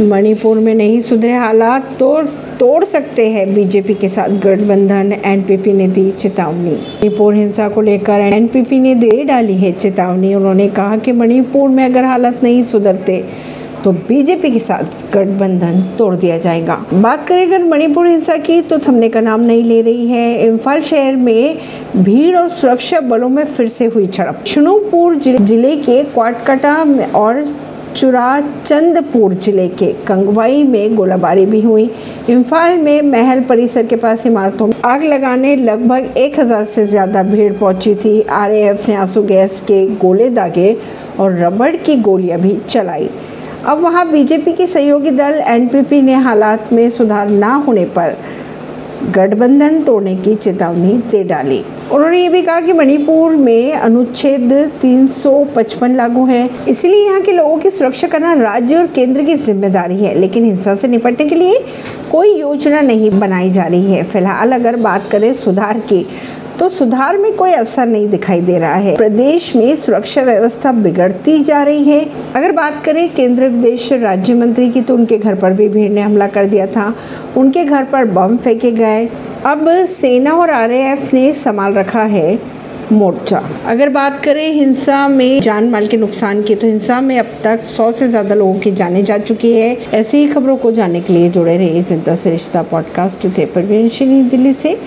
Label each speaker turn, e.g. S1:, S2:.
S1: मणिपुर में नहीं सुधरे हालात तो तोड़ सकते हैं बीजेपी के साथ गठबंधन, एनपीपी ने दी चेतावनी। मणिपुर हिंसा को लेकर एनपीपी ने दे डाली है चेतावनी। उन्होंने कहा कि मणिपुर में अगर हालत नहीं सुधरते तो बीजेपी के साथ गठबंधन तोड़ दिया जाएगा। बात करें अगर मणिपुर हिंसा की तो थमने का नाम नहीं ले रही है। इम्फाल शहर में भीड़ और सुरक्षा बलों में फिर से हुई झड़प शनूपुर ज़िले के क्वाटकटा और चुराचंदपुर ज़िले के कंगवाई में गोलाबारी भी हुई। इम्फाल में महल परिसर के पास इमारतों में आग लगाने लगभग 1000 से ज़्यादा भीड़ पहुँची थी। आरएएफ ने आँसू गैस के गोले दागे और रबड़ की गोलियाँ भी चलाई। अब वहाँ बीजेपी के सहयोगी दल एनपीपी ने हालात में सुधार न होने पर गठबंधन तोड़ने की चेतावनी दे डाली। उन्होंने ये भी कहा कि मणिपुर में अनुच्छेद 355 लागू है। इसलिए यहाँ के लोगों की सुरक्षा करना राज्य और केंद्र की ज़िम्मेदारी है, लेकिन हिंसा से निपटने के लिए कोई योजना नहीं बनाई जा रही है। फ़िलहाल अगर बात करें सुधार की तो सुधार में कोई असर नहीं दिखाई दे रहा है। प्रदेश में सुरक्षा व्यवस्था बिगड़ती जा रही है। अगर बात करें केंद्रीय विदेश राज्य मंत्री की तो उनके घर पर भी भीड़ ने हमला कर दिया था। उनके घर पर बम फेंके गए। अब सेना और आरएएफ ने संभाल रखा है मोर्चा। अगर बात करें हिंसा में जान माल के नुकसान की तो हिंसा में अब तक सौ से ज़्यादा लोगों की जाने जा चुकी है। ऐसी ही खबरों को जानने के लिए जुड़े रहिए जनता से रिश्ता पॉडकास्ट से। परवीन दिल्ली से।